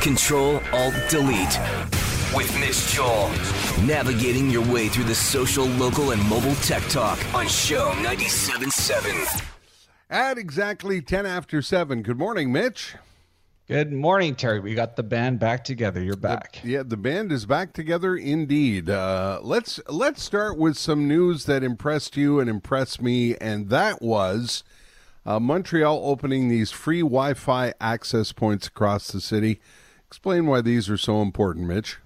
Control Alt Delete with Mitch Joel. Navigating your way through the social, local, and mobile tech talk on CHOM 97.7. At exactly 10 after 7. Good morning, Mitch. Good morning, Terry. We got the band back together. You're back. The, yeah, the band is back together indeed. Uh, let's let's start with some news that impressed you and impressed me, and that was uh, Montreal opening these free Wi-Fi access points across the city. Explain why these are so important, Mitch.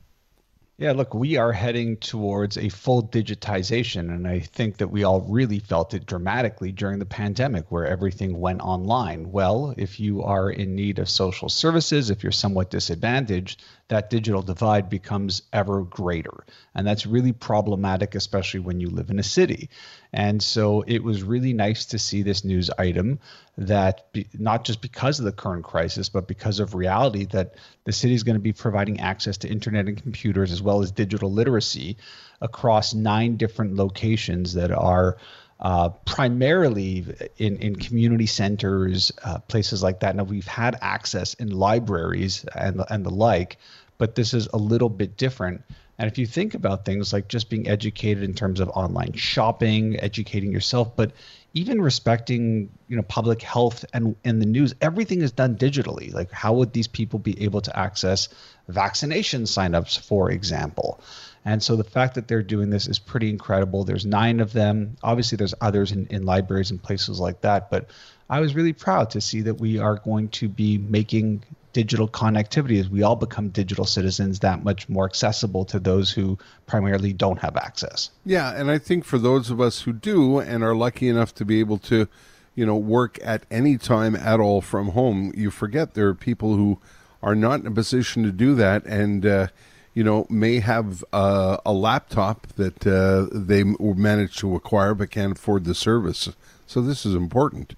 Yeah, look, we are heading towards a full digitization. And I think that we all really felt it dramatically during the pandemic where everything went online. Well, if you are in need of social services, if you're somewhat disadvantaged, that digital divide becomes ever greater. And that's really problematic, especially when you live in a city. And so it was really nice to see this news item that be, not just because of the current crisis, but because of reality that the city is going to be providing access to internet and computers as well as digital literacy across nine different locations that are uh, primarily in, in community centers, uh, places like that. Now, we've had access in libraries and, and the like, but this is a little bit different. And if you think about things like just being educated in terms of online shopping, educating yourself, but even respecting you know public health and in the news everything is done digitally like how would these people be able to access vaccination signups for example and so the fact that they're doing this is pretty incredible. There's nine of them. Obviously there's others in, in libraries and places like that but i was really proud to see that we are going to be making digital connectivity as we all become digital citizens that much more accessible to those who primarily don't have access. Yeah, and I think for those of us who do and are lucky enough to be able to, you know, work at any time at all from home, you forget there are people who are not in a position to do that. And uh, you know, may have uh, a laptop that uh, they managed to acquire but can't afford the service. So this is important.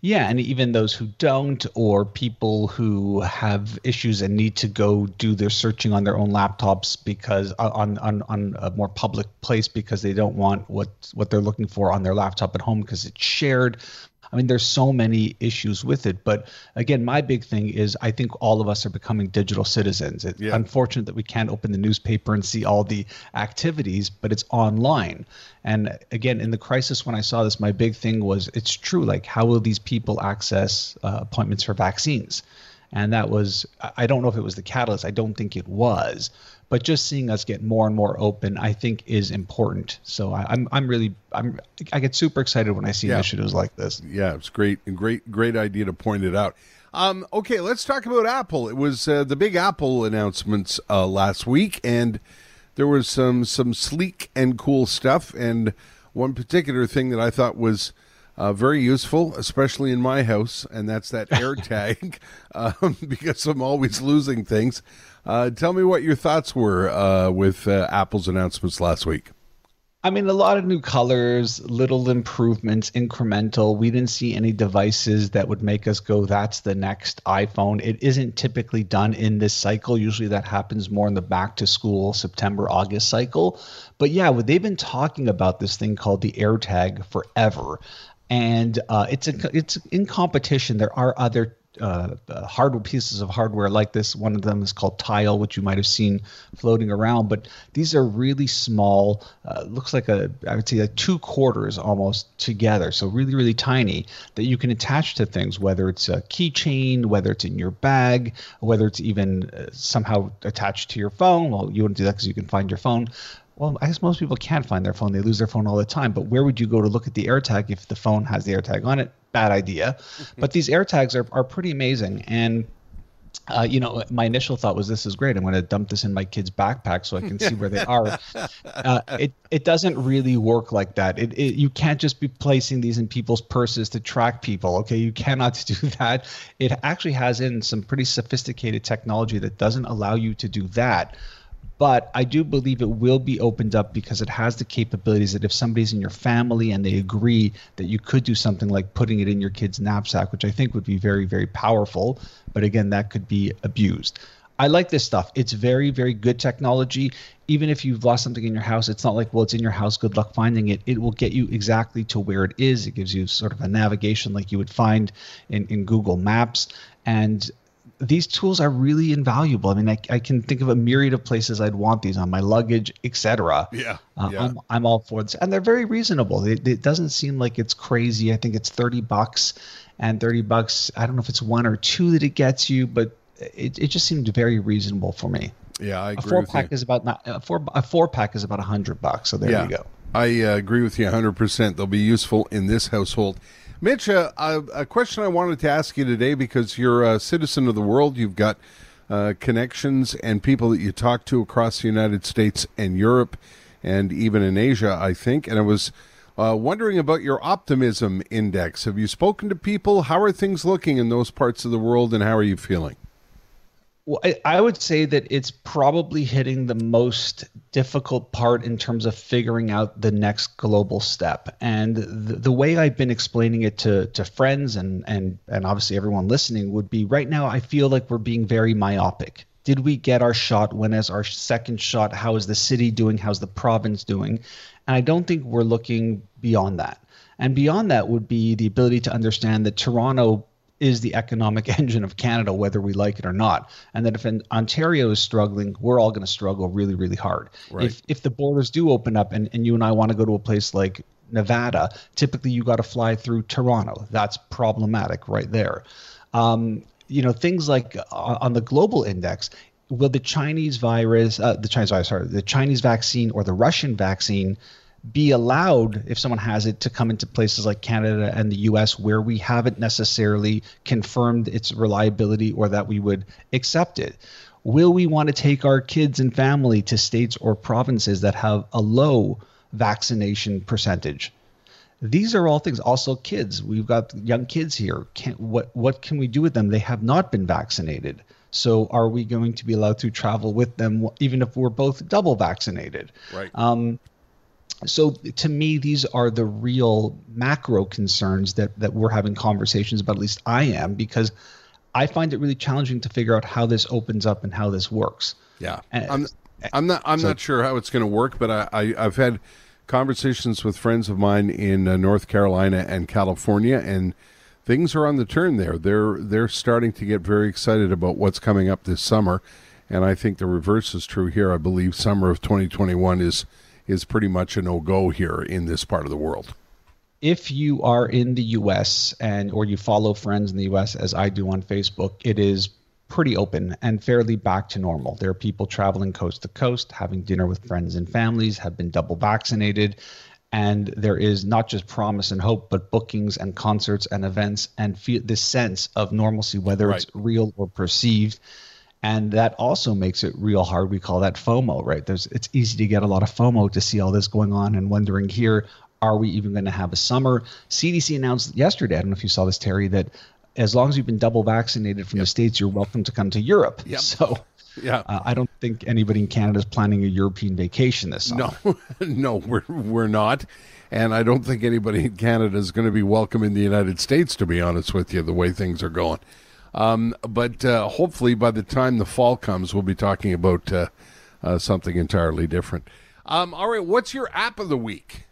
Yeah, and even those who don't, or people who have issues and need to go do their searching on their own laptops because uh, on on, on a more public place because they don't want what what they're looking for on their laptop at home because it's shared. I mean, there's so many issues with it. But again, my big thing is I think all of us are becoming digital citizens. It's yeah. unfortunate that we can't open the newspaper and see all the activities, but it's online. And again, in the crisis, when I saw this, my big thing was it's true. Like, how will these people access uh, appointments for vaccines? And that was, I don't know if it was the catalyst. I don't think it was but just seeing us get more and more open, I think, is important. So I, am I'm, I'm really I'm I get super excited when I see yeah. initiatives like this. Yeah, it's great, great, great idea to point it out. Um, okay, let's talk about Apple. It was uh, the big Apple announcements uh, last week, and there was some some sleek and cool stuff. And one particular thing that I thought was uh, very useful, especially in my house, and that's that AirTag, um, because I'm always losing things. Uh, tell me what your thoughts were uh, with uh, Apple's announcements last week. I mean, a lot of new colors, little improvements, incremental. We didn't see any devices that would make us go, that's the next iPhone. It isn't typically done in this cycle. Usually that happens more in the back to school, September, August cycle. But yeah, they've been talking about this thing called the AirTag forever and uh, it's a, it's in competition. There are other uh, uh, hardware pieces of hardware like this. One of them is called Tile, which you might have seen floating around. But these are really small. Uh, looks like a I would say like two quarters almost together. So really really tiny that you can attach to things, whether it's a keychain, whether it's in your bag, whether it's even uh, somehow attached to your phone. Well, you wouldn't do that because you can find your phone well, I guess most people can't find their phone. They lose their phone all the time. But where would you go to look at the AirTag if the phone has the AirTag on it? Bad idea. But these AirTags are, are pretty amazing. And uh, you know, my initial thought was this is great. I'm going to dump this in my kid's backpack so I can see where they are. Uh, it it doesn't really work like that. It, it, you can't just be placing these in people's purses to track people. Okay, you cannot do that. It actually has in some pretty sophisticated technology that doesn't allow you to do that but I do believe it will be opened up because it has the capabilities that if somebody's in your family and they agree that you could do something like putting it in your kid's knapsack, which I think would be very, very powerful. But again, that could be abused. I like this stuff. It's very, very good technology. Even if you've lost something in your house, it's not like, well, it's in your house, good luck finding it. It will get you exactly to where it is. It gives you sort of a navigation like you would find in, in Google Maps. And these tools are really invaluable. I mean, I, I can think of a myriad of places I'd want these on my luggage, etc. Yeah, uh, yeah. I'm, I'm all for this, and they're very reasonable. It, it doesn't seem like it's crazy. I think it's thirty bucks, and thirty bucks. I don't know if it's one or two that it gets you, but it, it just seemed very reasonable for me. Yeah, I agree A four pack you. is about not, a four a four pack is about a hundred bucks. So there yeah, you go. I uh, agree with you 100%. They'll be useful in this household. Mitch, uh, a, question I wanted to ask you today because you're a citizen of the world. You've got uh, connections and people that you talk to across the United States and Europe and even in Asia, I think. And I was uh, wondering about your optimism index. Have you spoken to people? How are things looking in those parts of the world and how are you feeling? Well, I, I would say that it's probably hitting the most difficult part in terms of figuring out the next global step. And the, the way I've been explaining it to to friends and and and obviously everyone listening would be right now I feel like we're being very myopic. Did we get our shot? When is our second shot? How is the city doing? How's the province doing? And I don't think we're looking beyond that. And beyond that would be the ability to understand that Toronto is the economic engine of Canada, whether we like it or not. And that if an Ontario is struggling, we're all going to struggle really, really hard. Right. If if the borders do open up and, and you and I want to go to a place like Nevada, typically you got to fly through Toronto. That's problematic right there. Um, you know, things like uh, on the global index, will the Chinese virus, uh, the Chinese virus, sorry, the Chinese vaccine or the Russian vaccine be allowed if someone has it to come into places like Canada and the US where we haven't necessarily confirmed its reliability or that we would accept it? Will we want to take our kids and family to states or provinces that have a low vaccination percentage? These are all things. Also, kids. We've got young kids here. Can, what what can we do with them? They have not been vaccinated. So, are we going to be allowed to travel with them, even if we're both double vaccinated? Right. Um, so to me these are the real macro concerns that that we're having conversations about at least i am because i find it really challenging to figure out how this opens up and how this works Yeah, And- I'm. I'm not. I'm not sure how it's going to work, but I, I I've had conversations with friends of mine in uh, North Carolina and California, and things are on the turn there. They're they're starting to get very excited about what's coming up this summer, and I think the reverse is true here. I believe summer of 2021 is is pretty much a no go here in this part of the world. if you are in the US and or you follow friends in the US as I do on Facebook, it is pretty open and fairly back to normal. There are people traveling coast to coast, having dinner with friends and families, have been double vaccinated, and there is not just promise and hope, but bookings and concerts and events and feel this sense of normalcy, whether it's real or perceived. And that also makes it real hard. We call that FOMO, right? There's it's easy to get a lot of FOMO to see all this going on and wondering here, are we even going to have a summer? CDC announced yesterday, I don't know if you saw this, Terry, that as long as you've been double vaccinated from the States, you're welcome to come to Europe. Yep. So Yeah. uh, I don't think anybody in Canada is planning a European vacation this summer. No, no, we're we're not, and I don't think anybody in Canada is going to be welcome in the United States. To be honest with you, the way things are going. Um, but uh, hopefully, by the time the fall comes, we'll be talking about uh, uh, something entirely different. Um, all right, what's your app of the week?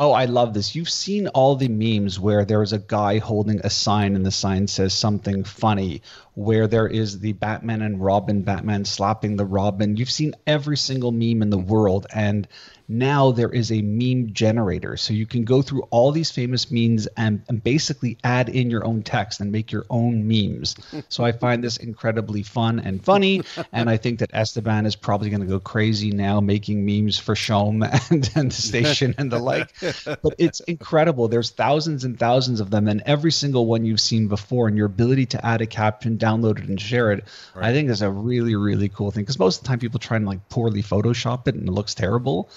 Oh, I love this. You've seen all the memes where there is a guy holding a sign and the sign says something funny, where there is the Batman and Robin, Batman slapping the Robin. You've seen every single meme in the world. And now there is a meme generator. So you can go through all these famous memes and, and basically add in your own text and make your own memes. so I find this incredibly fun and funny. and I think that Esteban is probably going to go crazy now making memes for CHOM and, and the station and the like. But it's incredible. There's thousands and thousands of them, and every single one you've seen before. And your ability to add a caption, download it, and share it, I think is a really, really cool thing. Because most of the time people try and like poorly Photoshop it and it looks terrible.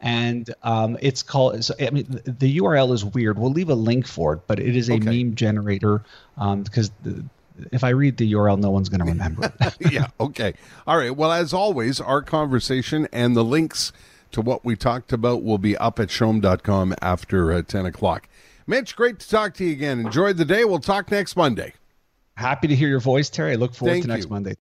And um, it's called. So, I mean, the, the URL is weird. We'll leave a link for it, but it is a Okay. meme generator. Um, because the, if I read the URL, no one's going to remember it. yeah, okay. All right. Well, as always, our conversation and the links to what we talked about will be up at chom.com after uh, 10 o'clock. Mitch, great to talk to you again. Enjoy the day. We'll talk next Monday. Happy to hear your voice, Terry. I look forward Thank to next you. Monday.